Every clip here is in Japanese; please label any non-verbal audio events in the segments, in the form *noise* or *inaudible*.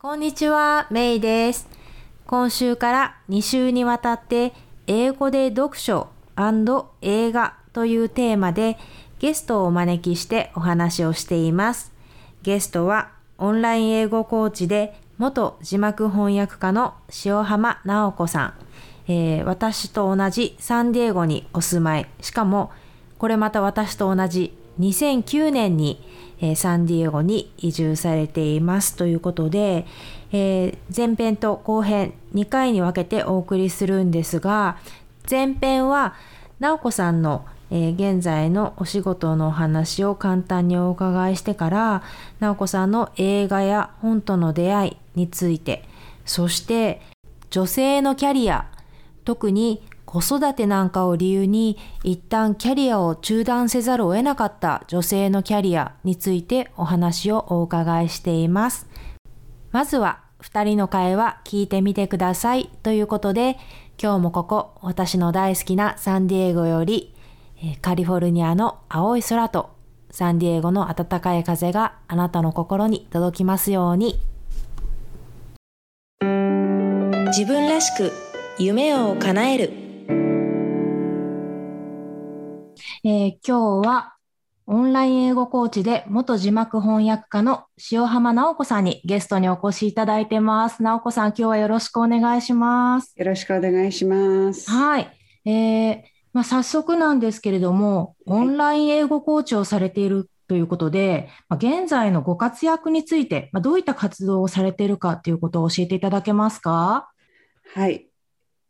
こんにちは、メイです。今週から2週にわたって英語で読書映画というテーマでゲストをお招きしてお話をしています。ゲストはオンライン英語コーチで元字幕翻訳家の塩浜直子さん。えー私と同じサンディエゴにお住まい。しかもこれまた私と同じ2009年に、えーサンディエゴに移住されていますということで、えー前編と後編2回に分けてお送りするんですが前編は直子さんの、えー現在のお仕事のお話を簡単にお伺いしてから直子さんの映画や本との出会いについてそして女性のキャリア特に子育てなんかを理由に一旦キャリアを中断せざるを得なかった女性のキャリアについてお話をお伺いしています。まずは2人の会話聞いてみてください。ということで今日もここ私の大好きなサンディエゴよりカリフォルニアの青い空とサンディエゴの暖かい風があなたの心に届きますように。自分らしく夢を叶える、えー今日はオンライン英語コーチで元字幕翻訳家の塩浜直子さんにゲストにお越しいただいてます。直子さん、今日はよろしくお願いします。よろしくお願いします。はい。えーまあ、早速なんですけれども、オンライン英語コーチをされているということで、まあ、現在のご活躍について、まあ、どういった活動をされているかということを教えていただけますか？はい。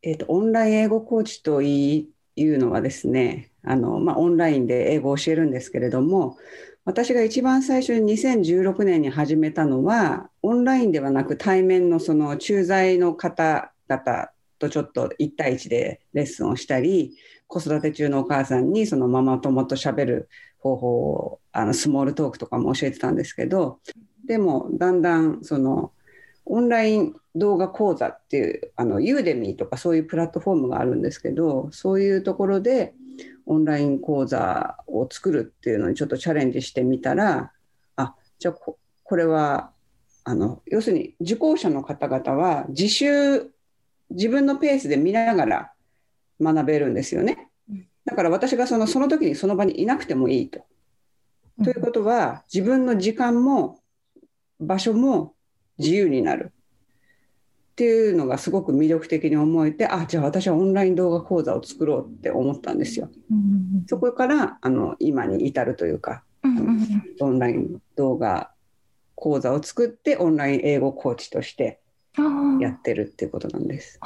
えっと、オンライン英語コーチといいうのはですね、あの、まあ、オンラインで英語を教えるんですけれども、私が一番最初に2016年に始めたのは、オンラインではなく対面のその駐在の方々とちょっと1対1でレッスンをしたり、子育て中のお母さんにそのママ友と喋る方法を、あの、スモールトークとかも教えてたんですけど、でも、だんだん、その、オンライン動画講座っていうあのユーデミーとかそういうプラットフォームがあるんですけどそういうところでオンライン講座を作るっていうのにちょっとチャレンジしてみたらあじゃあここれはあの要するに受講者の方々は自習自分のペースで見ながら学べるんですよね。だから私がそのその時にその場にいなくてもいいと。ということは自分の時間も場所も自由になるっていうのがすごく魅力的に思えてあじゃあ私はオンライン動画講座を作ろうって思ったんですよ。うんそこからあの今に至るというかうんうんオンライン動画講座を作ってオンライン英語コーチとしてうんやってるっていうことなんです。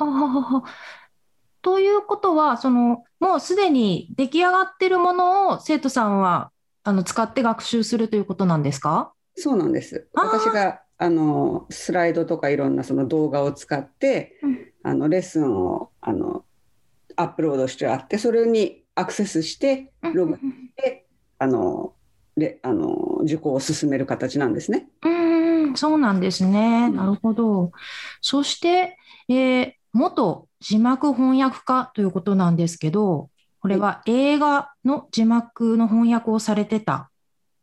ということは、その、もうすでに出来上がっているものを生徒さんは、あの、使って学習するということなんですか？そうなんです。私があのスライドとかいろんなその動画を使って、うんあのレッスンをあのアップロードしてあってそれにアクセスしてログであのであの受講を進める形なんですね。うーん、そうなんですね。うんなるほど。そして、えー元字幕翻訳家ということなんですけど、これは映画の字幕の翻訳をされてた。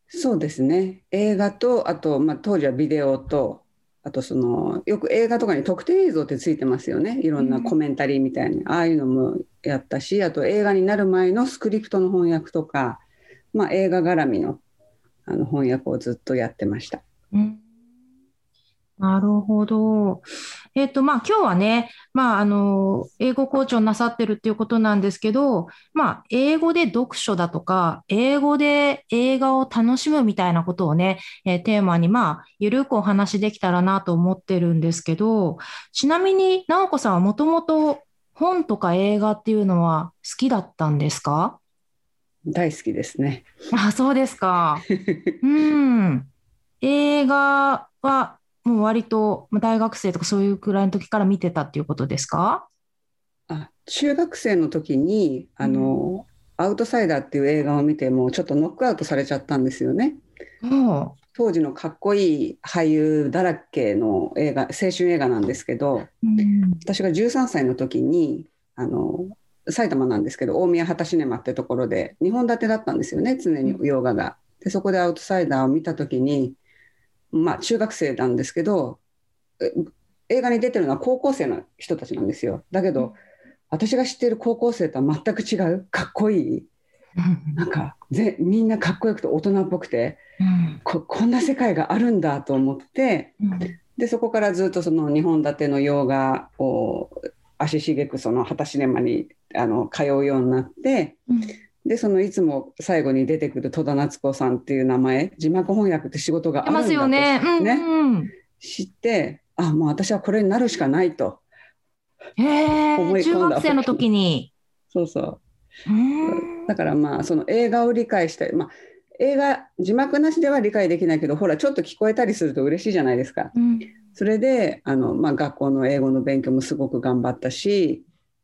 そうですね。映画とあとまあ当時はビデオとあとそのよく映画とかに特典映像ってついてますよね。いろんなコメンタリーみたいに、ああいうのもやったし、あと映画になる前のスクリプトの翻訳とか、まあ映画絡みのあの翻訳をずっとやってました。うんなるほど。えっと、まあ、今日はね、まあ、あの、英語コーチをなさってるっていうことなんですけど、まあ、英語で読書だとか、英語で映画を楽しむみたいなことをね、えーテーマに、まあ、ゆるくお話できたらなと思ってるんですけど、ちなみに、直子さんはもともと本とか映画っていうのは好きだったんですか？大好きですね。あ、そうですか。うん。映画はもう割とまあ大学生とかそういうくらいの時から見てたっていうことですか？あ中学生の時にあの、アウトサイダーっていう映画を見てもうちょっとノックアウトされちゃったんですよね。も当時のかっこいい俳優だらけの映画青春映画なんですけどう、うん、私が13歳の時にあの埼玉なんですけど大宮畑シネマってところで2本立てだったんですよね常に洋画が。でそこでアウトサイダーを見た時にまあ中学生なんですけど映画に出てるのは高校生の人たちなんですよ。だけど、私が知っている高校生とは全く違うかっこいいなんかぜみんなかっこよくて大人っぽくて、ここんな世界があるんだと思って、でそこからずっとその2本立ての洋画を足しげくその果たしねまにあの通うようになって、でそのいつも最後に出てくる戸田夏子さんっていう名前字幕翻訳って仕事があるんだとね、ね。知ってあもう私はこれになるしかないと思い中学生の時に。そうそう。だからまあその映画を理解したい、まあ、映画字幕なしでは理解できないけどほらちょっと聞こえたりすると嬉しいじゃないですか。うん、それであの、まあ、学校の英語の勉強もすごく頑張ったし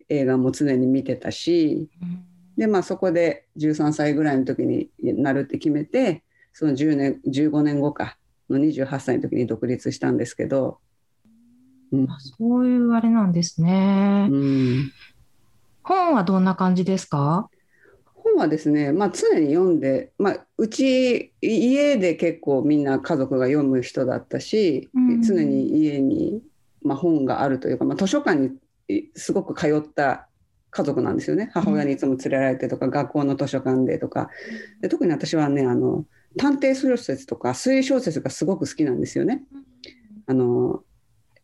映画も常に見てたし、うん、でまあそこで13歳ぐらいの時になるって決めてその10年15年後かの28歳の時に独立したんですけど。うん、そういうあれなんですね。うん、本はどんな感じですか？本はですね、まあ、常に読んで、まあ、うち家で結構みんな家族が読む人だったし、うん、常に家に、まあ、本があるというか、まあ、図書館にすごく通った家族なんですよね。母親にいつも連れられてとか、うん、学校の図書館でとか。で特に私はねあの探偵小説とか推理小説がすごく好きなんですよね。あの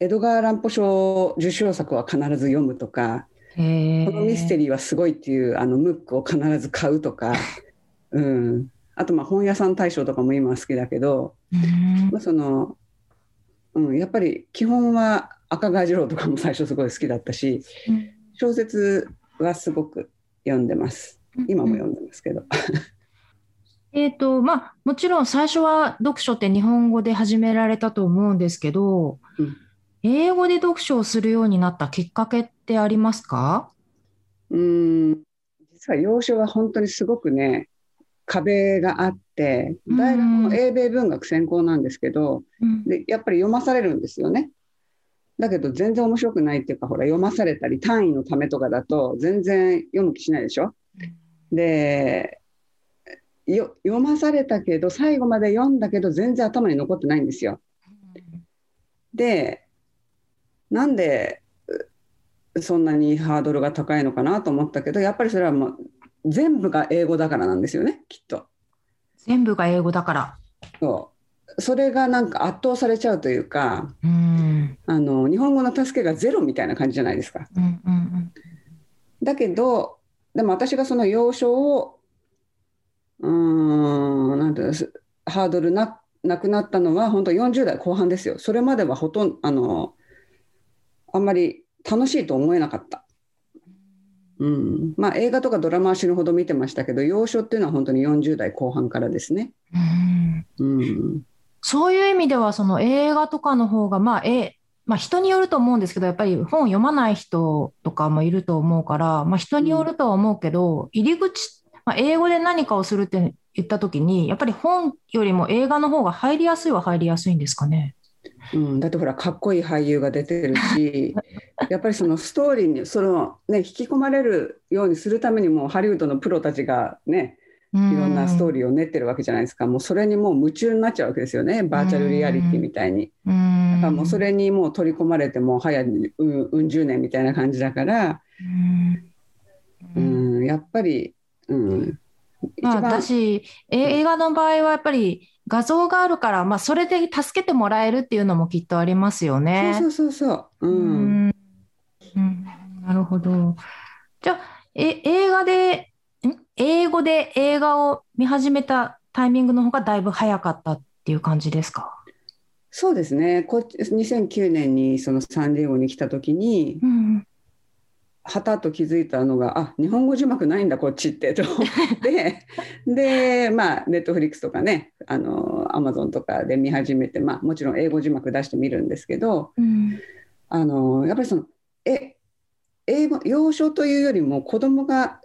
エドガー・ランポ賞受賞作は必ず読むとかこのミステリーはすごいっていうあのムックを必ず買うとか、*laughs* うん、あとまあ本屋さん大賞とかも今好きだけど、まあ、その、うん、やっぱり基本は赤川次郎とかも最初すごい好きだったし、小説はすごく読んでます。今も読んでますけど。*laughs* えっとまあ、もちろん最初は読書って日本語で始められたと思うんですけど、うん。英語で読書をするようになったきっかけってありますか？うん。実は洋書は本当にすごくね壁があって大学も英米文学専攻なんですけど、うん、でやっぱり読まされるんですよね。だけど全然面白くないっていうかほら読まされたり単位のためとかだと全然読む気しないでしょ？で読まされたけど最後まで読んだけど全然頭に残ってないんですよ。でなんでそんなにハードルが高いのかなと思ったけどやっぱりそれはもう全部が英語だからなんですよねきっと。全部が英語だからそうそれがなんか圧倒されちゃうというかうんあの日本語の助けがゼロみたいな感じじゃないですか。うんうんうん、だけどでも私がその要所をうんなんていうハードルななくなったのは本当40代後半ですよ。それまではほとんどあのあんまり楽しいと思えなかった。うんまあ、映画とかドラマは死ぬほど見てましたけど幼少っていうのは本当に40代後半からですね。うん、うん、そういう意味ではその映画とかの方がまあえまあ、人によると思うんですけどやっぱり本読まない人とかもいると思うから、まあ、人によるとは思うけど、うん、入り口、まあ、英語で何かをするって言った時にやっぱり本よりも映画の方が入りやすいは入りやすいんですかね？うん、だってほらかっこいい俳優が出てるし *laughs* やっぱりそのストーリーにその、ね、引き込まれるようにするためにもハリウッドのプロたちがねいろんなストーリーを練ってるわけじゃないですか。もうそれにもう夢中になっちゃうわけですよね。バーチャルリアリティみたいに。だからもうそれにもう取り込まれても早うんうん十年みたいな感じだから。うん。やっぱり、うん、まあ、私映画の場合はやっぱり画像があるから、まあ、それで助けてもらえるっていうのもきっとありますよね。そうそうそううん、うん、なるほど。じゃあえ映画で英語で映画を見始めたタイミングの方がだいぶ早かったっていう感じですか？そうですね。こ2009年にそのサンディエゴに来た時に、うん、はたと気づいたのがあ日本語字幕ないんだこっちってと思って。*laughs* でまあネットフリックスとかねあのアマゾンとかで見始めて、まあ、もちろん英語字幕出してみるんですけど、うん、あのやっぱりそのえ英語幼少というよりも子供が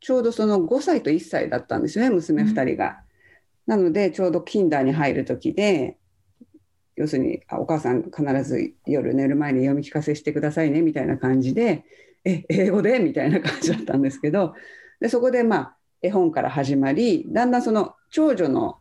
ちょうどその5歳と1歳だったんですよね娘2人が。うん、なのでちょうどキンダーに入る時で要するにお母さん必ず夜寝る前に読み聞かせしてくださいねみたいな感じでえ英語で？みたいな感じだったんですけどでそこでまあ絵本から始まりだんだんその長女の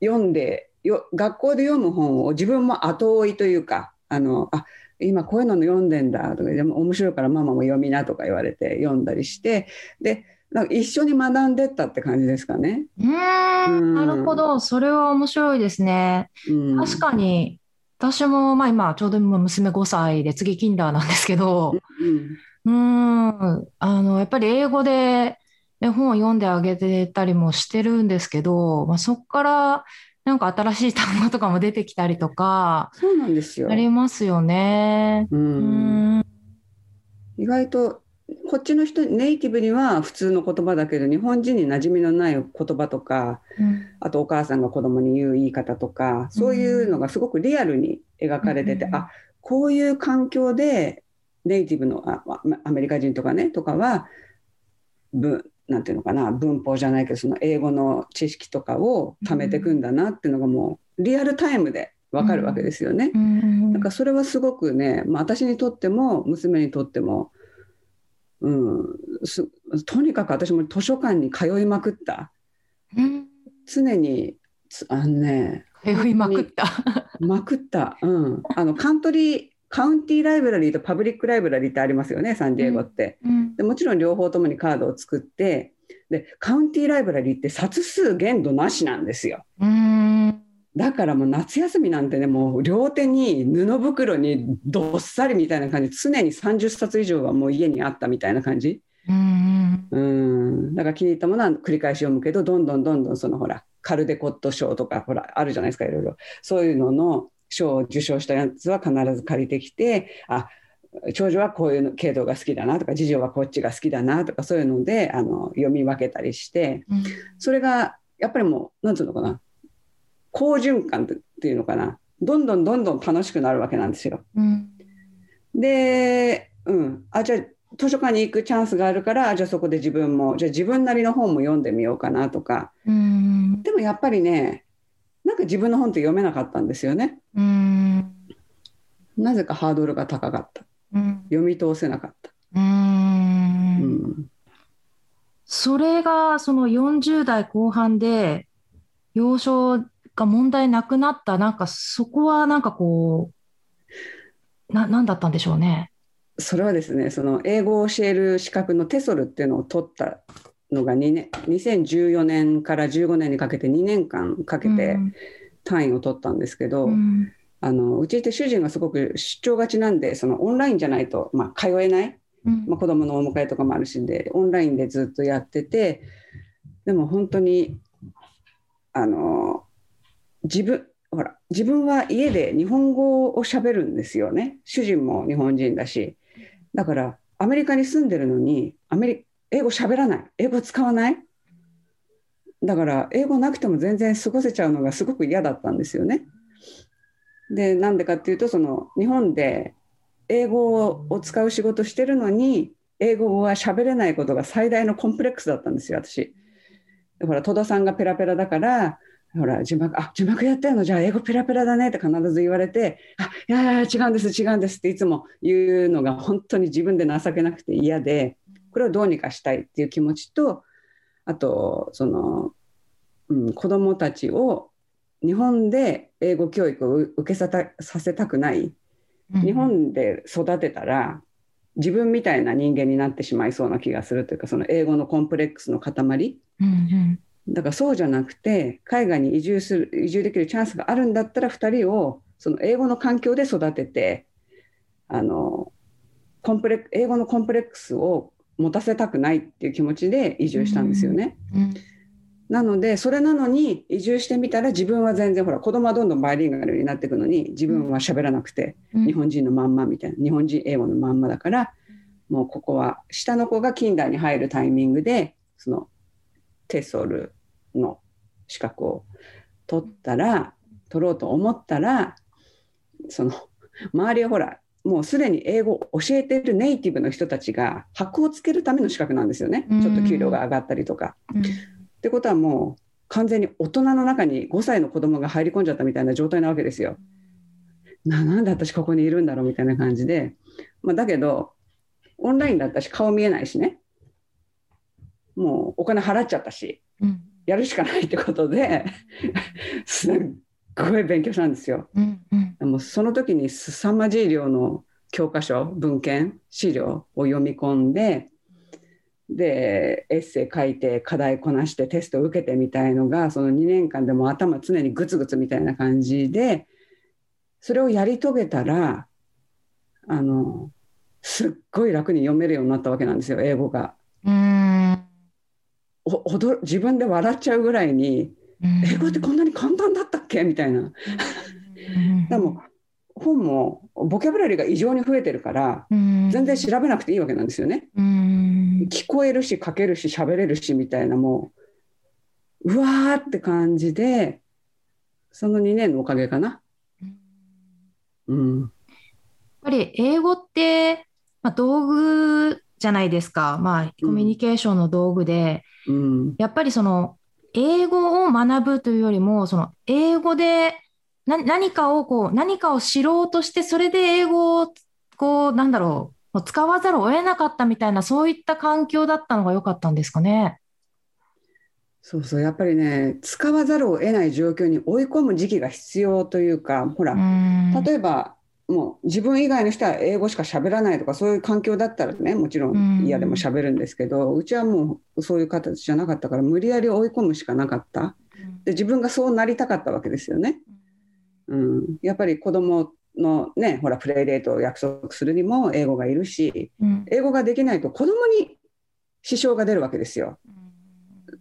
読んでよ学校で読む本を自分も後追いというかあのあ今こういうの読んでんだとかでも面白いからママも読みなとか言われて読んだりしてでなんか一緒に学んでったって感じですかね。うん。なるほど。それは面白いですね。うん、確かに私も、まあ、今ちょうど今娘5歳で次キンダーなんですけど、うん、うん。あのやっぱり英語で絵本を読んであげてたりもしてるんですけど、まあ、そこからなんか新しい単語とかも出てきたりとかそうなんですよ。ありますよね。ううん。ん意外とこっちの人ネイティブには普通の言葉だけど日本人に馴染みのない言葉とかあとお母さんが子供に言う言い方とかそういうのがすごくリアルに描かれてて、うんあこういう環境でネイティブのああアメリカ人とかねとかは文なんていうのかな文法じゃないけどその英語の知識とかを貯めていくんだなっていうのがもうリアルタイムでわかるわけですよね。うんなんかそれはすごくね、まあ、私にとっても娘にとっても、うん、すとにかく私も図書館に通いまくったうん常につあのね *laughs* 通いまくった。*laughs* まくった、うん、あのカントリーカウンティーライブラリーとパブリックライブラリーってありますよねサンディエゴって。うんでもちろん両方ともにカードを作ってでカウンティーライブラリーって冊数限度なしなんですよ。うん。だからもう夏休みなんてねもう両手に布袋にどっさりみたいな感じ。常に30冊以上はもう家にあったみたいな感じ。うんうん。だから気に入ったものは繰り返し読むけどどんどんどんどんそのほらカルデコット賞とかほらあるじゃないですかいろいろ。そういうのの賞を受賞したやつは必ず借りてきてあ長女はこういう系統が好きだなとか次女はこっちが好きだなとかそういうのであの読み分けたりしてうん。それがやっぱりもうなんていうのかな好循環っていうのかなどんどんどんどん楽しくなるわけなんですよ。うん。で、うん、あじゃあ図書館に行くチャンスがあるからじゃあそこで自分もじゃあ自分なりの本も読んでみようかなとか。うん。でもやっぱりねなんか自分の本って読めなかったんですよね。うん。なぜかハードルが高かった。うん。読み通せなかった。ううん。んそれがその40代後半で幼少が問題なくなった。なんかそこはなんかこうな何だったんでしょうね。それはですねその英語を教える資格のテソルっていうのを取ったのが2年2014年から15年にかけて2年間かけて単位を取ったんですけど、うん。あのうちって主人がすごく出張がちなんでそのオンラインじゃないと、まあ、通えない、うん。まあ、子供のお迎えとかもあるしでオンラインでずっとやっててでも本当にあの自分ほら自分は家で日本語を喋るんですよね。主人も日本人だし。だからアメリカに住んでるのにアメリ英語喋らない英語使わない？だから英語なくても全然過ごせちゃうのがすごく嫌だったんですよね。でなんでかっていうとその日本で英語を使う仕事してるのに英語は喋れないことが最大のコンプレックスだったんですよ私。ほら戸田さんがペラペラだからほら字幕あ字幕やってるの？じゃあ英語ペラペラだねって必ず言われてあいや違うんです違うんですっていつも言うのが本当に自分で情けなくて嫌でこれをどうにかしたいっていう気持ちとあとその、うん、子どもたちを日本で英語教育を受けさせたくない。日本で育てたら自分みたいな人間になってしまいそうな気がするというかその英語のコンプレックスの塊。うんだからそうじゃなくて海外に移住する移住できるチャンスがあるんだったら2人をその英語の環境で育ててあのコンプレ英語のコンプレックスを持たせたくないっていう気持ちで移住したんですよね。うん。なのでそれなのに移住してみたら自分は全然ほら子供はどんどんバイリンガルになっていくのに自分は喋らなくてうん。日本人のまんまみたいな日本人英語のまんまだからもうここは下の子が近代に入るタイミングでそのテソルの資格を取ったら取ろうと思ったらその周りはほらもうすでに英語を教えてるネイティブの人たちが箔をつけるための資格なんですよね。うん。ちょっと給料が上がったりとか。ってことはもう完全に大人の中に5歳の子供が入り込んじゃったみたいな状態なわけですよ。ななんで私ここにいるんだろうみたいな感じで、まあ、だけどオンラインだったし顔見えないしね。もうお金払っちゃったし。うん。やるしかないってことですっごい勉強したんですよ。うんうんでもその時に凄まじい量の教科書文献資料を読み込んででエッセイ書いて課題こなしてテスト受けてみたいのがその2年間でも頭常にグツグツみたいな感じでそれをやり遂げたらあのすっごい楽に読めるようになったわけなんですよ英語が。うんお驚自分で笑っちゃうぐらいに英語ってこんなに簡単だったっけ？みたいな。でも本もボキャブラリーが異常に増えてるから全然調べなくていいわけなんですよね。うん。聞こえるし書けるし喋れるしみたいなもううわーって感じでその2年のおかげかな。うん、やっぱり英語って、まあ、道具じゃないですか。まあ、コミュニケーションの道具で、うん、やっぱりその、英語を学ぶというよりも、その、英語でな何かをこう、何かを知ろうとして、それで英語を、こう、なんだろう、もう使わざるを得なかったみたいな、そういった環境だったのが良かったんですかね？そうそうやっぱりね使わざるを得ない状況に追い込む時期が必要というかほら、うん例えばもう自分以外の人は英語しか喋らないとかそういう環境だったらねもちろうん。ん嫌でも喋るんですけど、うちはもうそういう形じゃなかったから無理やり追い込むしかなかった。で自分がそうなりたかったわけですよね。うん、やっぱり子供のねほらプレイデートを約束するにも英語がいるしうん。英語ができないと子供に支障が出るわけですよ。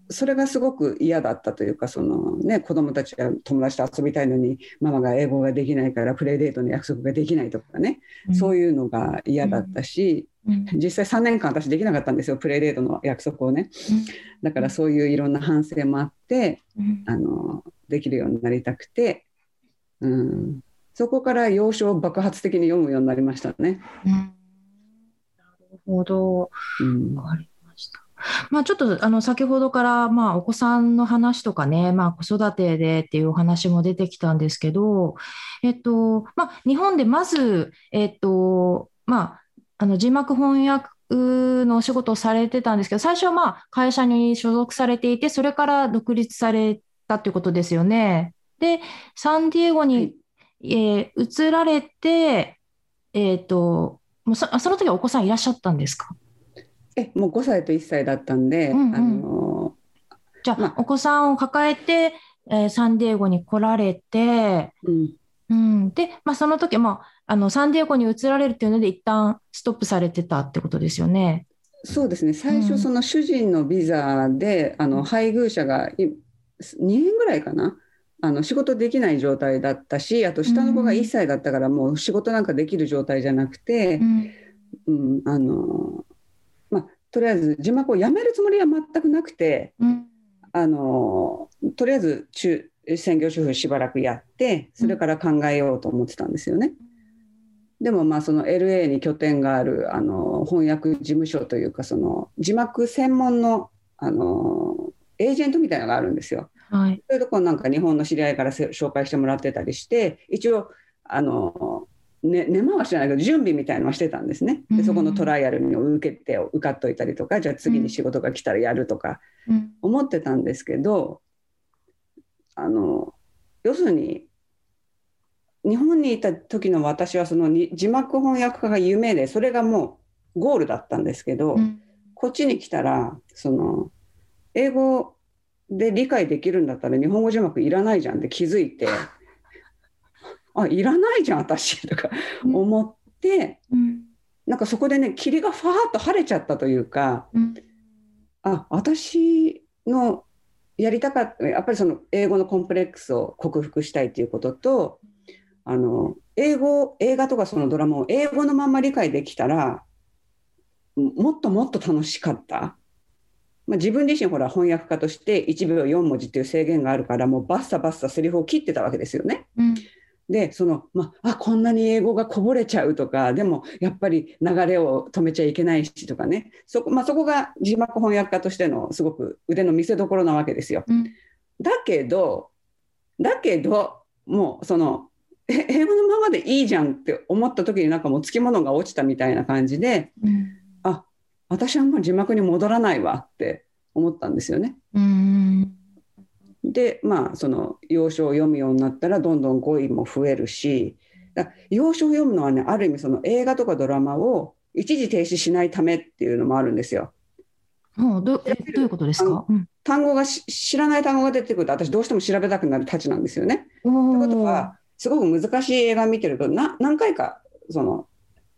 それがすごく嫌だったというかその、ね、子供たちは友達と遊びたいのにママが英語ができないからプレイデートの約束ができないとかね、そういうのが嫌だったし、うん。実際3年間私できなかったんですよプレイデートの約束をね。だからそういういろんな反省もあってうん。あのできるようになりたくて、うん、そこから要所を爆発的に読むようになりましたね。うん。なるほど。うんまあちょっとあの先ほどからまあお子さんの話とかね、まあ子育てでっていうお話も出てきたんですけど、えっと、まあ日本でまず、えっと、まああの字幕翻訳のお仕事をされてたんですけど、最初はまあ会社に所属されていて、それから独立されたっていうことですよね。で、サンディエゴに、はいえー移られて、えっと、もうそ、その時はお子さんいらっしゃったんですか？えもう5歳と1歳だったんで、うんうん。あのじゃあ、まあ。お子さんを抱えて、えーサンディエゴに来られて、うん、うん、で、まあ、その時、まあ、あの、サンディエゴに移られるっていうので、一旦ストップされてたってことですよね。そうですね。最うん。初その主人のビザで、あの配偶者がい2年ぐらいかな？あの仕事できない状態だったしあと下の子が1歳だったからもう仕事なんかできる状態じゃなくてう、ん、うんあのまあ、とりあえず字幕をやめるつもりは全くなくてうん、あのとりあえず中専業主婦しばらくやってそれから考えようと思ってたんですよね。でもまあその LA に拠点があるあの翻訳事務所というかその字幕専門のあのエージェントみたいなのがあるんですよ。はい。そういうところなんか日本の知り合いからせ紹介してもらってたりして一応あの、ね、根回しじゃないけど準備みたいのはしてたんですね。でそこのトライアルに受けて受かっといたりとかじゃあ次に仕事が来たらやるとかうん、思ってたんですけどあの要するに日本にいた時の私はそのに字幕翻訳家が夢でそれがもうゴールだったんですけど、うん、こっちに来たらその英語で理解できるんだったら日本語字幕いらないじゃんって気づいて *laughs* あいらないじゃん私とか思って、うん、なんかそこでね霧がファーッと晴れちゃったというか。うん、あ私のやりたかったやっぱりその英語のコンプレックスを克服したいということとあの英語映画とかそのドラマを英語のまま理解できたらももっともっと楽しかった、まあ、自分自身ほら翻訳家として1秒4文字っていう制限があるからもうバッサバッサセリフを切ってたわけですよね。うん、でその、まあ、あこんなに英語がこぼれちゃうとかでもやっぱり流れを止めちゃいけないしとかねそこ,、まあ、そこが字幕翻訳家としてのすごく腕の見せ所なわけですよ。うん、だけどだけどもうそのえ英語のままでいいじゃんって思った時になんかもうつきものが落ちたみたいな感じでうん、私はもう字幕に戻らないわって思ったんですよね。うん、でまあその要所を読むようになったらどんどん語彙も増えるしだ要所を読むのはねある意味その映画とかドラマを一時停止しないためっていうのもあるんですよ。もうどえどういうことですか、うん、単語がし知らない単語が出てくると私どうしても調べたくなるたちなんですよね。ということはすごく難しい映画見てるとな何回かその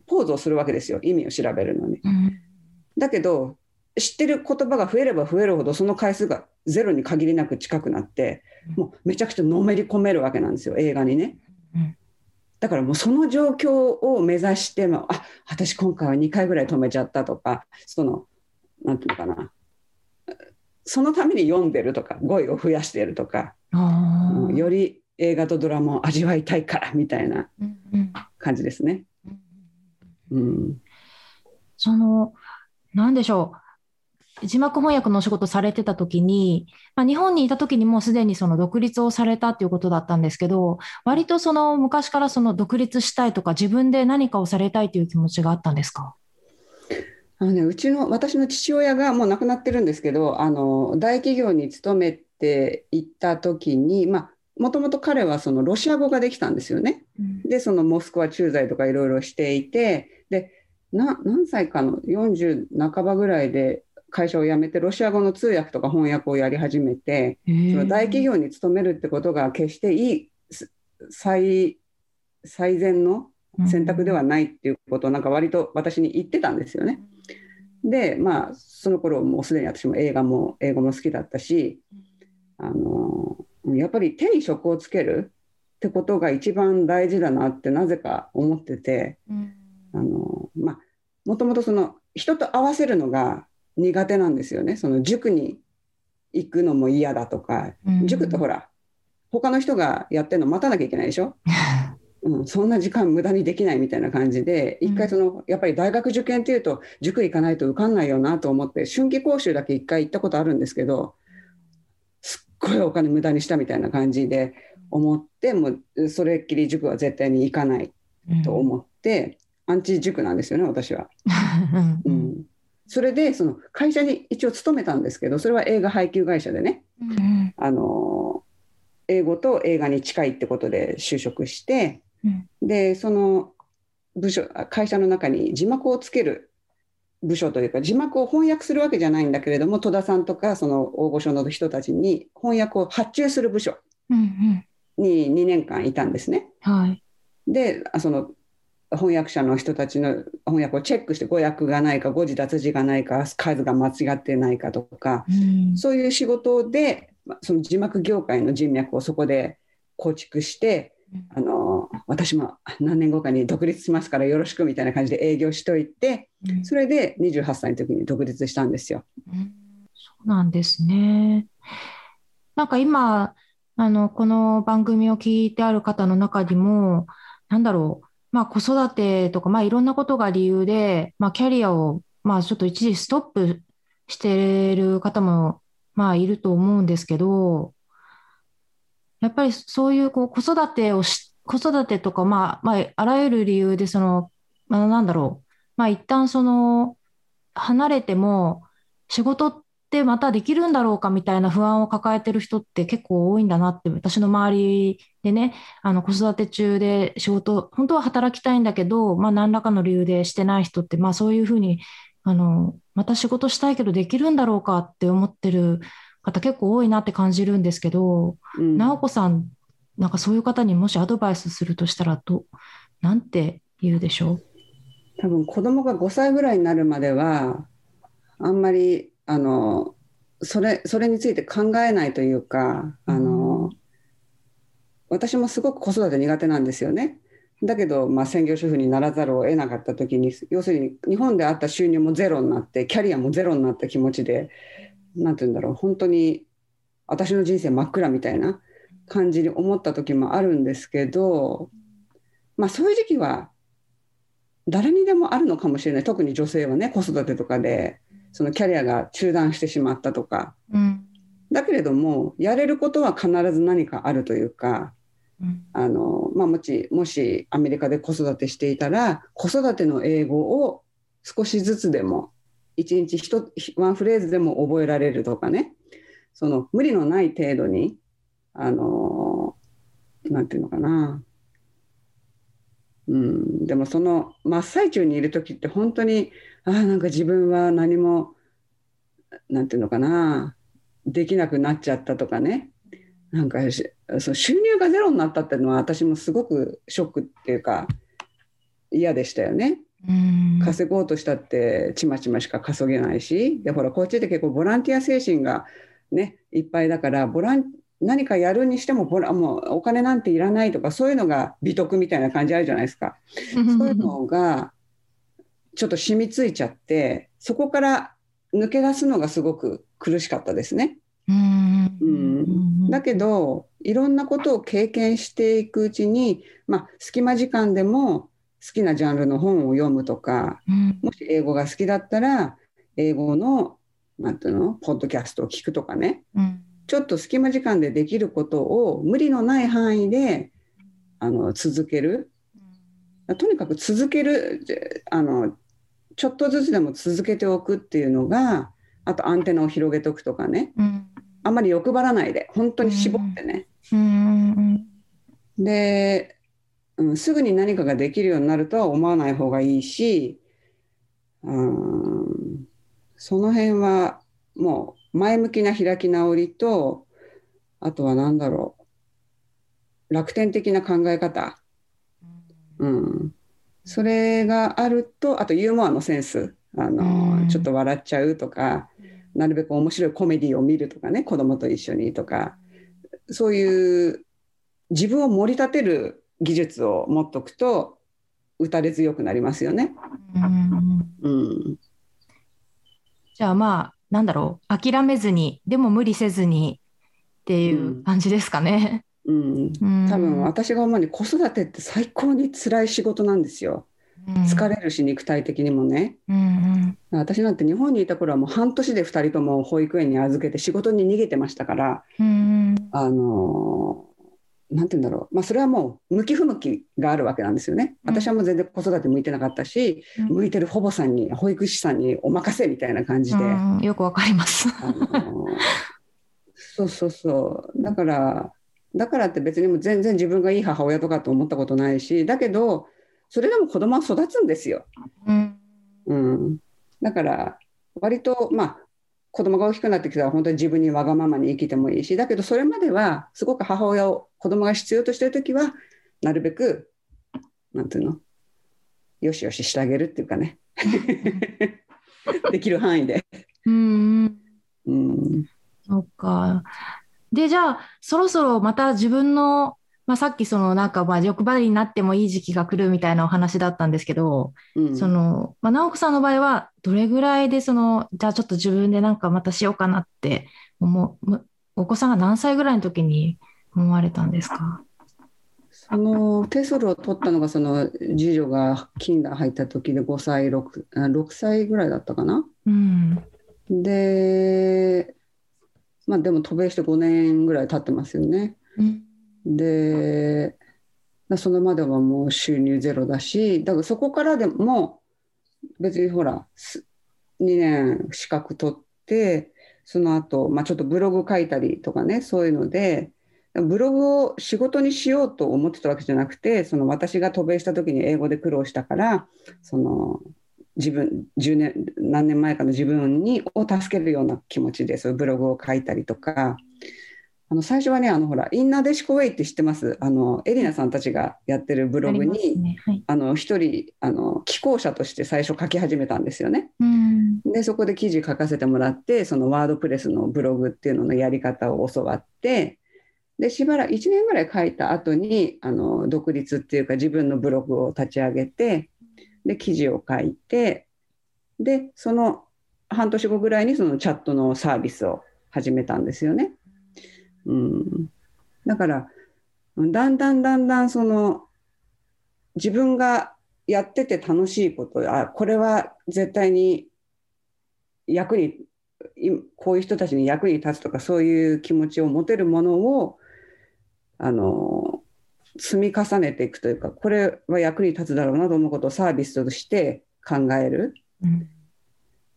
ポーズをするわけですよ意味を調べるのに。うんだけど知ってる言葉が増えれば増えるほどその回数がゼロに限りなく近くなってもうめちゃくちゃのめり込めるわけなんですよ映画にね。うん。だからもうその状況を目指してもあ私今回は2回ぐらい止めちゃったとかそのなんていうのかな。そのために読んでるとか語彙を増やしているとか、より映画とドラマを味わいたいからみたいな感じですね。うん、その、なんでしょう。字幕翻訳のお仕事されてた時に、まあ、日本にいた時にもうすでにその独立をされたっていうことだったんですけど、割とその昔からその独立したいとか自分で何かをされたいという気持ちがあったんですか？あのね、うちの私の父親がもう亡くなってるんですけどあの大企業に勤めていった時にまあもともと彼はそのロシア語ができたんですよね。でそのモスクワ駐在とかいろいろしていてでな何歳かの40半ばぐらいで会社を辞めてロシア語の通訳とか翻訳をやり始めてその大企業に勤めるってことが決していいす最最善の選択ではないっていうことをなんか割と私に言ってたんですよね。でまあその頃もうすでに私も映画も英語も好きだったしあのやっぱり手に職をつけるってことが一番大事だなってなぜか思っててうん。あのまあもともとその人と合わせるのが苦手なんですよね。その塾に行くのも嫌だとか。うん。塾ってほら他の人がやってるの待たなきゃいけないでしょ、*laughs* うん、そんな時間無駄にできないみたいな感じでうん。一回そのやっぱり大学受験っていうと塾行かないと受かんないよなと思って春季講習だけ一回行ったことあるんですけどすっごいお金無駄にしたみたいな感じで思ってもうそれっきり塾は絶対に行かないと思って、アンチ塾なんですよね私は。う *laughs* んうん。うん、それでその会社に一応勤めたんですけどそれは映画配給会社でねうんあの英語と映画に近いってことで就職してうんでその部署あ会社の中に字幕をつける部署というか字幕を翻訳するわけじゃないんだけれども戸田さんとかその大御所の人たちに翻訳を発注する部署うんうんに2年間いたんですね。はい。であその翻訳者の人たちの翻訳をチェックして語訳がないか誤字脱字がないか数が間違ってないかとかうんそういう仕事でまその字幕業界の人脈をそこで構築してあの私も何年後かに独立しますからよろしくみたいな感じで営業しといてうんそれで28歳の時に独立したんですよ。うんそうなんですね。なんか今、あの、この番組を聞いてある方の中にも、なんだろう、まあ子育てとか、まあいろんなことが理由で、まあキャリアを、まあちょっと一時ストップしてる方も、まあいると思うんですけど、やっぱりそういうこう子育てをし、子育てとか、まあ、まあ、あらゆる理由で、その、まあ、なんだろう、まあ一旦その、離れても、仕事ってまたできるんだろうかみたいな不安を抱えてる人って結構多いんだなって、私の周りでね、あの子育て中で仕事、本当は働きたいんだけど、まあ何らかの理由でしてない人って、まあそういうふうに、あの、また仕事したいけどできるんだろうかって思ってる方結構多いなって感じるんですけど、うん。直子さん、なんかそういう方にもしアドバイスするとしたら、ど、なんて言うでしょう？多分子供が5歳ぐらいになるまではあんまりあのそれそれについて考えないというかあの私もすごく子育て苦手なんですよね。だけど、まあ、専業主婦にならざるを得なかった時に要するに日本であった収入もゼロになってキャリアもゼロになった気持ちで何て言うんだろう本当に私の人生真っ暗みたいな感じに思った時もあるんですけど、まあ、そういう時期は誰にでもあるのかもしれない。特に女性はね子育てとかでそのキャリアが中断してしまったとか。うん。だけれどもやれることは必ず何かあるというかうん。あの、まあ、もしもしアメリカで子育てしていたら子育ての英語を少しずつでも一日一ワンフレーズでも覚えられるとかね。その無理のない程度にあのなんていうのかな。うん、でもその真っ最中にいる時って本当にああなんか自分は何もなんていうのかなできなくなっちゃったとかねなんかしその収入がゼロになったっていうのは私もすごくショックっていうか嫌でしたよね。うん稼ごうとしたってちまちましか稼げないしでほらこっちって結構ボランティア精神がねいっぱいだからボラン何かやるにしてもボラもうお金なんていらないとかそういうのが美徳みたいな感じあるじゃないですか。*laughs* そういうのがちょっと染みついちゃってそこから抜け出すのがすごく苦しかったですね。うん。うん。だけどいろんなことを経験していくうちに、まあ、隙間時間でも好きなジャンルの本を読むとかうん。もし英語が好きだったら英語のなんていうのポッドキャストを聞くとかね。うん。ちょっと隙間時間でできることを無理のない範囲であの続ける。とにかく続けるであのちょっとずつでも続けておくっていうのがあとアンテナを広げておくとかね。うん。あんまり欲張らないで本当に絞ってね、うん。で、うん、すぐに何かができるようになるとは思わない方がいいし、うん、その辺はもう前向きな開き直りとあとは何だろう楽天的な考え方、うん、それがあるとあとユーモアのセンスあの、うんちょっと笑っちゃうとかなるべく面白いコメディを見るとかね子供と一緒にとかそういう自分を盛り立てる技術を持っとくと打たれ強くなりますよね。うんうん、じゃあまあなんだろう諦めずにでも無理せずにっていう感じですかね。うん、うん。多分私が思うに子育てって最高に辛い仕事なんですよ。疲れるし肉体的にもね。うんうん。私なんて日本にいた頃はもう半年で2人とも保育園に預けて仕事に逃げてましたからうんあのなんて言うんだろう、まあ、それはもう向き不向きがあるわけなんですよね。うん。私はもう全然子育て向いてなかったし、うん。向いてる保母さんに保育士さんにお任せみたいな感じで、うんよくわかります。あのそうそうそう。だからだからって別にもう全然自分がいい母親とかと思ったことないしだけどそれでも子供は育つんですよ。うんうん、だから割とまあ子供が大きくなってきたら本当に自分にわがままに生きてもいいしだけどそれまではすごく母親を子供が必要としてる時はなるべくなんていうの？よしよししてあげるっていうかね *laughs* できる範囲で。うんうんうんそっか。で、じゃあ、そろそろまた自分の、まあ、さっきそのなんかまあ欲張りになってもいい時期が来るみたいなお話だったんですけど、うんその、まあ、直子さんの場合はどれぐらいでその、じゃあちょっと自分でなんかまたしようかなって思う、むお子さんが何歳ぐらいの時に思われたんですか？そのテソルを取ったのがその次女が金が入った時で5歳 6, あ6歳ぐらいだったかな？うん。でまあでも渡米して5年ぐらい経ってますよね。うんでそのまではもう収入ゼロだしだからそこからでも別にほらす2年資格取ってその後、まあちょっとブログ書いたりとかねそういうのでブログを仕事にしようと思ってたわけじゃなくてその私が渡米した時に英語で苦労したからその自分10年何年前かの自分にを助けるような気持ちでそういうブログを書いたりとかあの最初はねあのほらインナーデシコウェイって知ってます？あのエリナさんたちがやってるブログにね。はい。あの一人あの寄稿者として最初書き始めたんですよね。うん。でそこで記事書かせてもらってそのワードプレスのブログっていうののやり方を教わってでしばらく1年ぐらい書いた後にあの独立っていうか自分のブログを立ち上げてで記事を書いてでその半年後ぐらいにそのチャットのサービスを始めたんですよね。うん、だからだんだんだんだんその自分がやってて楽しいことあこれは絶対に役にこういう人たちに役に立つとかそういう気持ちを持てるものをあの積み重ねていくというかこれは役に立つだろうなと思うことをサービスとして考える。うん。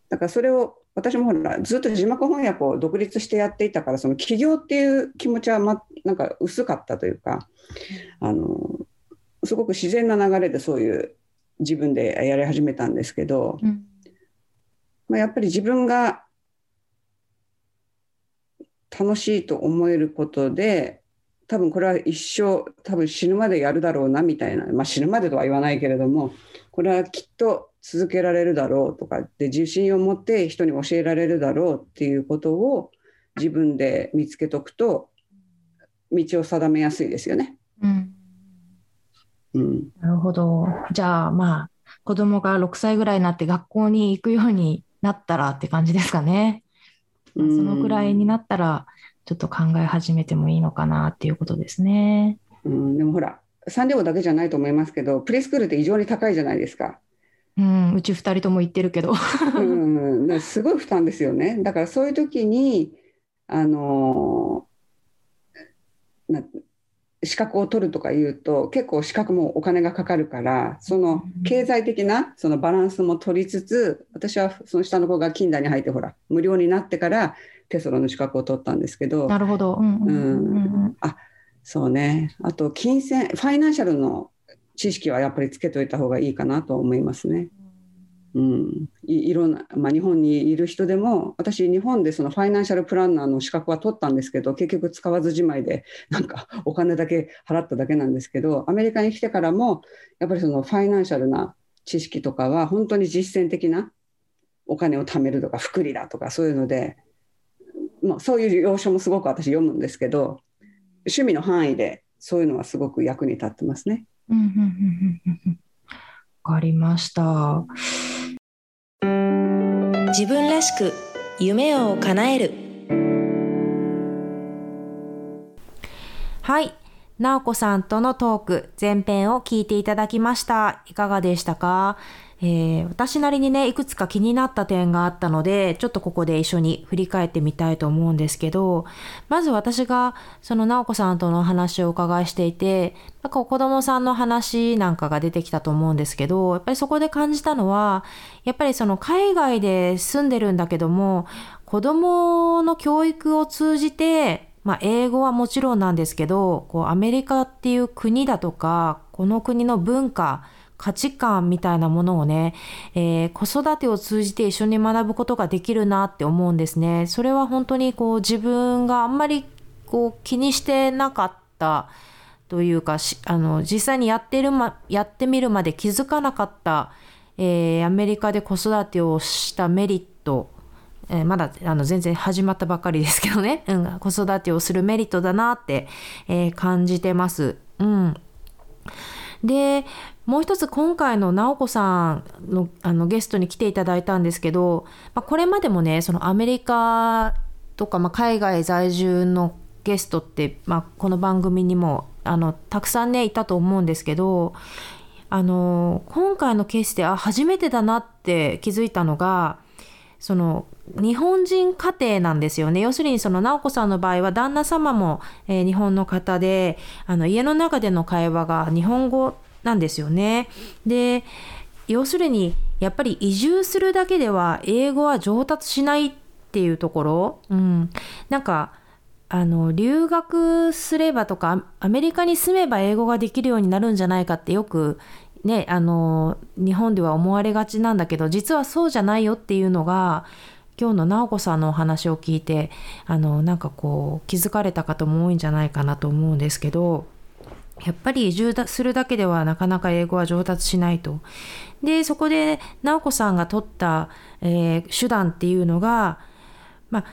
だからそれを私もほらずっと字幕翻訳を独立してやっていたからその起業っていう気持ちは、ま、なんか薄かったというかあのすごく自然な流れでそういう自分でやり始めたんですけど、うん、まあ、やっぱり自分が楽しいと思えることで多分これは一生多分死ぬまでやるだろうなみたいな、まあ、死ぬまでとは言わないけれどもこれはきっと続けられるだろうとかで自信を持って人に教えられるだろうっていうことを自分で見つけとくと道を定めやすいですよね。うん、うん、なるほど。じゃあまあ子供が6歳ぐらいになって学校に行くようになったらって感じですかね。そのぐらいになったらちょっと考え始めてもいいのかなっていうことですね。うん、でもほらサンディエゴだけじゃないと思いますけどプレスクールって異常に高いじゃないですか。うん、うち2人とも行ってるけど。うん、すごい負担ですよね。だからそういう時にあのな資格を取るとか言うと結構資格もお金がかかるからその経済的なそのバランスも取りつつ私はその下の子が近代に入ってほら無料になってからテソロの資格を取ったんですけどなるほど、うん。うん、あそうね。あと金銭ファイナンシャルの知識はやっぱりつけといた方がいいかなと思いますね。うん、いいろんな、まあ、日本にいる人でも私日本でそのファイナンシャルプランナーの資格は取ったんですけど結局使わずじまいでなんかお金だけ払っただけなんですけどアメリカに来てからもやっぱりそのファイナンシャルな知識とかは本当に実践的なお金を貯めるとか福利だとかそういうのでまあ、そういう要所もすごく私読むんですけど趣味の範囲でそういうのはすごく役に立ってますね。わかりました。自分らしく夢を叶える。はい。直子さんとのトーク前編を聞いていただきました。いかがでしたか？えー、私なりにね、いくつか気になった点があったので、ちょっとここで一緒に振り返ってみたいと思うんですけど、まず私が、その直子さんとの話をお伺いしていて、なんか子供さんの話なんかが出てきたと思うんですけど、やっぱりそこで感じたのは、やっぱりその海外で住んでるんだけども、子供の教育を通じて、まあ、英語はもちろんなんですけど、こう、アメリカっていう国だとか、この国の文化、価値観みたいなものをね、えー、子育てを通じて一緒に学ぶことができるなって思うんですね。それは本当にこう自分があんまりこう気にしてなかったというか、あの実際にやってるま、やってみるまで気づかなかった、えー、アメリカで子育てをしたメリットえ、まだあの全然始まったばかりですけどね、*laughs* うん、子育てをするメリットだなって、えー、感じてます。うん。で、もう一つ今回の直子さんのあのゲストに来ていただいたんですけど、まあ、これまでもねそのアメリカとか、まあ、海外在住のゲストって、まあ、この番組にもあのたくさんねいたと思うんですけどあの今回のケースであ初めてだなって気づいたのがその日本人家庭なんですよね。要するにその直子さんの場合は旦那様も、えー、日本の方であの家の中での会話が日本語なんですよね。で要するにやっぱり移住するだけでは英語は上達しないっていうところ、うん、なんかあの留学すればとかアメリカに住めば英語ができるようになるんじゃないかってよくねあの日本では思われがちなんだけど実はそうじゃないよっていうのが今日の直子さんのお話を聞いてあのなんかこう気づかれた方も多いんじゃないかなと思うんですけど。やっぱり移住するだけではなかなか英語は上達しないと。で、そこで直子さんが取った、えー、手段っていうのが、まあ、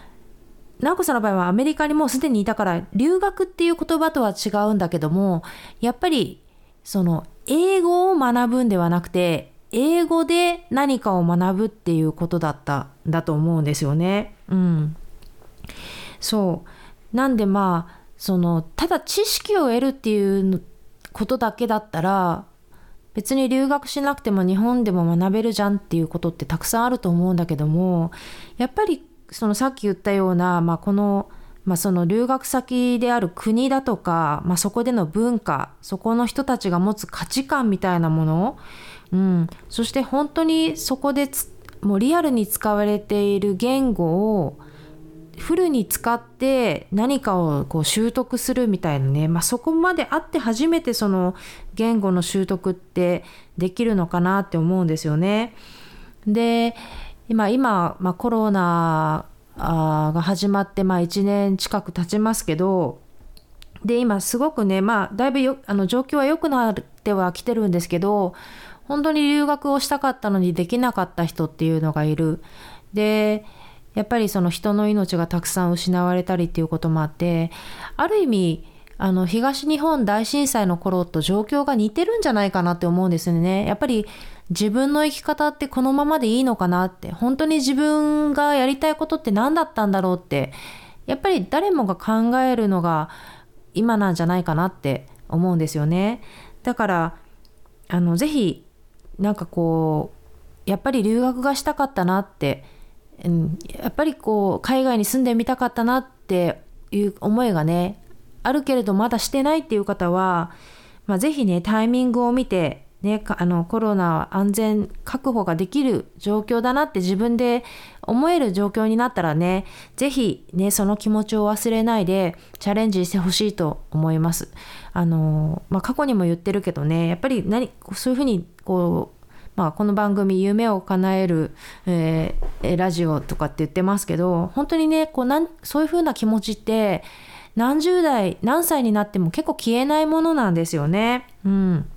直子さんの場合はアメリカにもうすでにいたから留学っていう言葉とは違うんだけどもやっぱりその英語を学ぶんではなくて英語で何かを学ぶっていうことだったんだと思うんですよね。うん。そう。なんでまあそのただ知識を得るっていうことだけだったら別に留学しなくても日本でも学べるじゃんっていうことってたくさんあると思うんだけどもやっぱりそのさっき言ったような、まあ、この,、まあその留学先である国だとか、まあ、そこでの文化そこの人たちが持つ価値観みたいなもの、うん、そして本当にそこでもうリアルに使われている言語をフルに使って何かをこう習得するみたいなね、まあ、そこまであって初めてその言語の習得ってできるのかなって思うんですよね。で今今、まあ、コロナが始まってまあ1年近く経ちますけどで今すごくねまあだいぶよあの状況は良くなってはきてるんですけど本当に留学をしたかったのにできなかった人っていうのがいる。でやっぱりその人の命がたくさん失われたりっていうこともあってある意味あの東日本大震災の頃と状況が似てるんじゃないかなって思うんですよね。やっぱり自分の生き方ってこのままでいいのかなって本当に自分がやりたいことって何だったんだろうってやっぱり誰もが考えるのが今なんじゃないかなって思うんですよね。だからあのぜひなんかこうやっぱり留学がしたかったなって、うん、やっぱりこう海外に住んでみたかったなっていう思いがねあるけれどまだしてないっていう方は、まあ、ぜひねタイミングを見てね、あのコロナ安全確保ができる状況だなって自分で思える状況になったらね、ぜひね、その気持ちを忘れないでチャレンジしてほしいと思います。あの、まあ、過去にも言ってるけどね、やっぱり何、そういうふうにこう、まあ、この番組夢を叶える、えー、ラジオとかって言ってますけど、本当にね、こうなんそういうふうな気持ちって何十代、何歳になっても結構消えないものなんですよね。うん。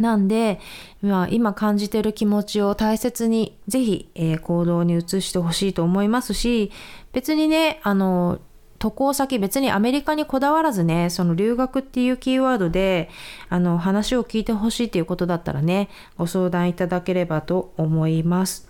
なんで、まあ、今感じてる気持ちを大切にぜひ、えー、行動に移してほしいと思いますし別にねあの渡航先別にアメリカにこだわらずねその留学っていうキーワードであの話を聞いてほしいっていうことだったらねご相談いただければと思います。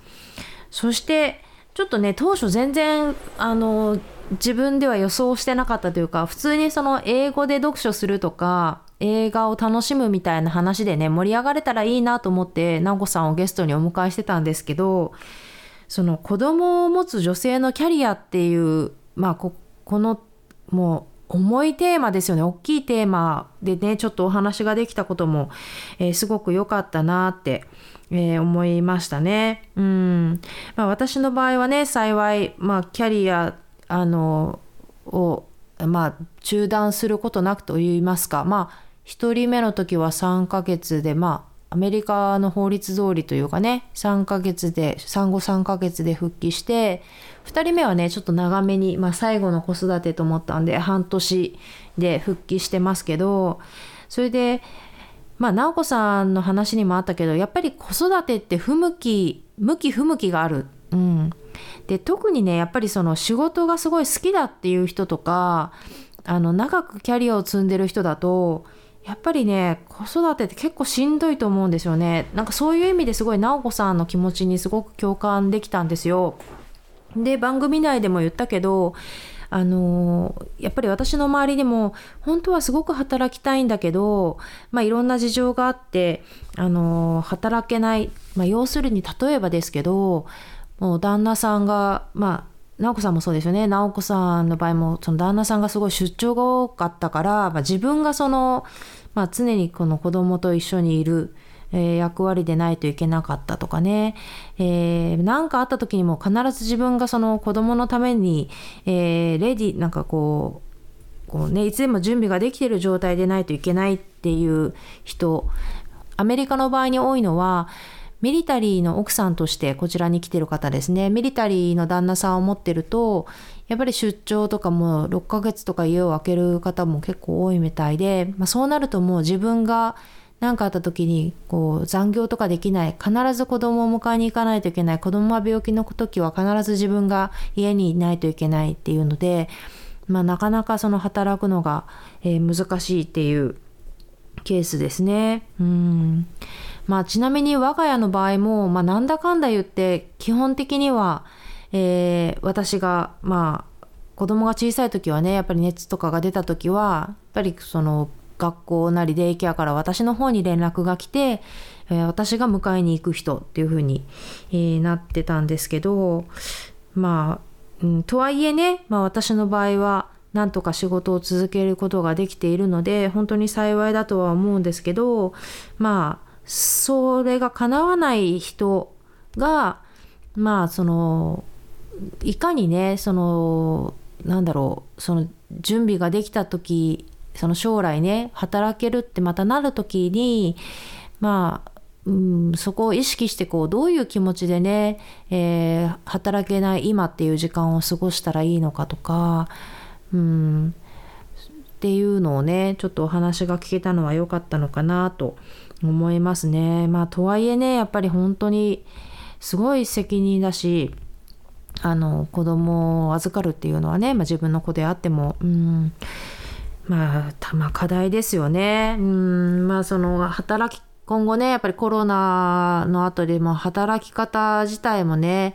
そしてちょっとね当初全然あの自分では予想してなかったというか普通にその英語で読書するとか映画を楽しむみたいな話でね盛り上がれたらいいなと思って直子さんをゲストにお迎えしてたんですけどその子供を持つ女性のキャリアっていうまあここのもう重いテーマですよね大きいテーマでねちょっとお話ができたことも、えー、すごく良かったなって、えー、思いましたね。うんまあ、私の場合はね幸い、まあ、キャリアあのをまあ、中断することなくといいますか、まあ、1人目の時は3ヶ月でまあアメリカの法律通りというかね3ヶ月で産後3ヶ月で復帰して2人目はねちょっと長めに、まあ、最後の子育てと思ったんで半年で復帰してますけどそれでまあ直子さんの話にもあったけどやっぱり子育てって不向き向き不向きがある。うん、で特にねやっぱりその仕事がすごい好きだっていう人とかあの長くキャリアを積んでる人だとやっぱりね子育てって結構しんどいと思うんですよね。なんかそういう意味ですごい直子さんの気持ちにすごく共感できたんですよ。で番組内でも言ったけどあのやっぱり私の周りでも本当はすごく働きたいんだけど、まあ、いろんな事情があってあの働けない、まあ、要するに例えばですけどもう旦那さんがまあ直子さんもそうですよね。直子さんの場合もその旦那さんがすごい出張が多かったから、まあ、自分がその、まあ、常にこの子供と一緒にいる、えー、役割でないといけなかったとかね。何、えー、かあった時にも必ず自分がその子供のために、えー、レディなんかこうこうねいつでも準備ができてる状態でないといけないっていう人。アメリカの場合に多いのはミリタリーの奥さんとしてこちらに来てる方ですね。ミリタリーの旦那さんを持ってると、やっぱり出張とかも6ヶ月とか家を空ける方も結構多いみたいで、まあ、そうなるともう自分が何かあった時にこう残業とかできない必ず子供を迎えに行かないといけない子供は病気の時は必ず自分が家にいないといけないっていうので、まあ、なかなかその働くのが、難しいっていうケースですね。うんまあ、ちなみに我が家の場合も、まあ、なんだかんだ言って基本的には、えー、私がまあ子供が小さい時はねやっぱり熱とかが出た時はやっぱりその学校なりデイケアから私の方に連絡が来て、えー、私が迎えに行く人っていう風に、えー、なってたんですけどまあ、うん、とはいえね、まあ、私の場合はなんとか仕事を続けることができているので本当に幸いだとは思うんですけどまあそれが叶わない人がまあそのいかにねそのなんだろうその準備ができた時その将来ね働けるってまたなる時にまあうん、そこを意識してこうどういう気持ちでね、えー、働けない今っていう時間を過ごしたらいいのかとか、うん、っていうのをねちょっとお話が聞けたのは良かったのかなと思いますね。まあとはいえねやっぱり本当にすごい責任だしあの子供を預かるっていうのはね、まあ、自分の子であっても、うん、まあ、ま、課題ですよね。うん、まあ、その、働き、今後ね、やっぱりコロナの後でも働き方自体もね、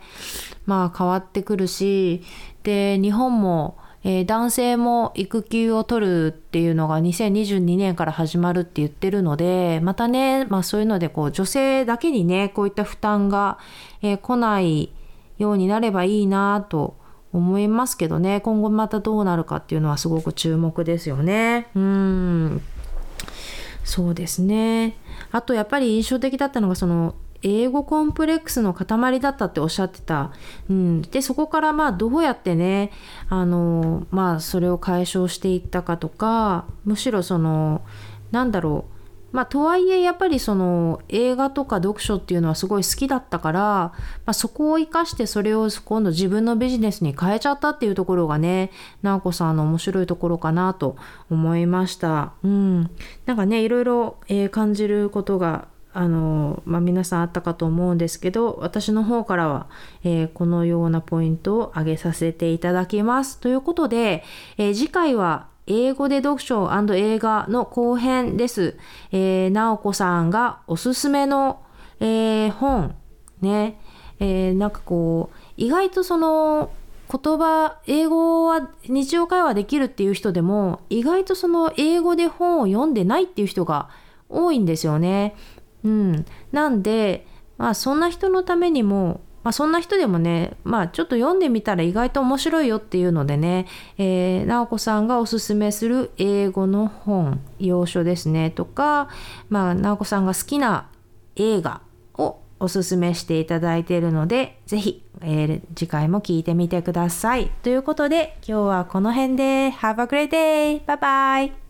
まあ変わってくるし、で、日本も、えー、男性も育休を取るっていうのが2022年から始まるって言ってるので、またね、まあそういうのでこう女性だけにね、こういった負担が、えー、来ないようになればいいなと思いますけどね。今後またどうなるかっていうのはすごく注目ですよね。うん。そうですね。あとやっぱり印象的だったのがその英語コンプレックスの塊だったっておっしゃってた。うん、でそこからまあどうやってねあのまあそれを解消していったかとかむしろそのなんだろうまあ、とはいえやっぱりその映画とか読書っていうのはすごい好きだったから、まあ、そこを生かしてそれを今度自分のビジネスに変えちゃったっていうところがね直子さんの面白いところかなと思いました。うん、なんかねいろいろ、え、感じることがあの、まあ、皆さんあったかと思うんですけど私の方からは、えー、このようなポイントを挙げさせていただきます。ということで、えー、次回は英語で読書映画の後編です。えー、なおこさんがおすすめの、えー、本、ね、えー、なんかこう、意外とその、言葉、英語は日常会話できるっていう人でも、意外とその英語で本を読んでないっていう人が多いんですよね。うん。なんで、まあそんな人のためにも、まあ、そんな人でもね、まあ、ちょっと読んでみたら意外と面白いよっていうのでね、えー、直子さんがおすすめする英語の本、要所ですね、とか、まあ、直子さんが好きな映画をおすすめしていただいているので、ぜひ、えー、次回も聞いてみてください。ということで、今日はこの辺で、Have a great day! バイバイ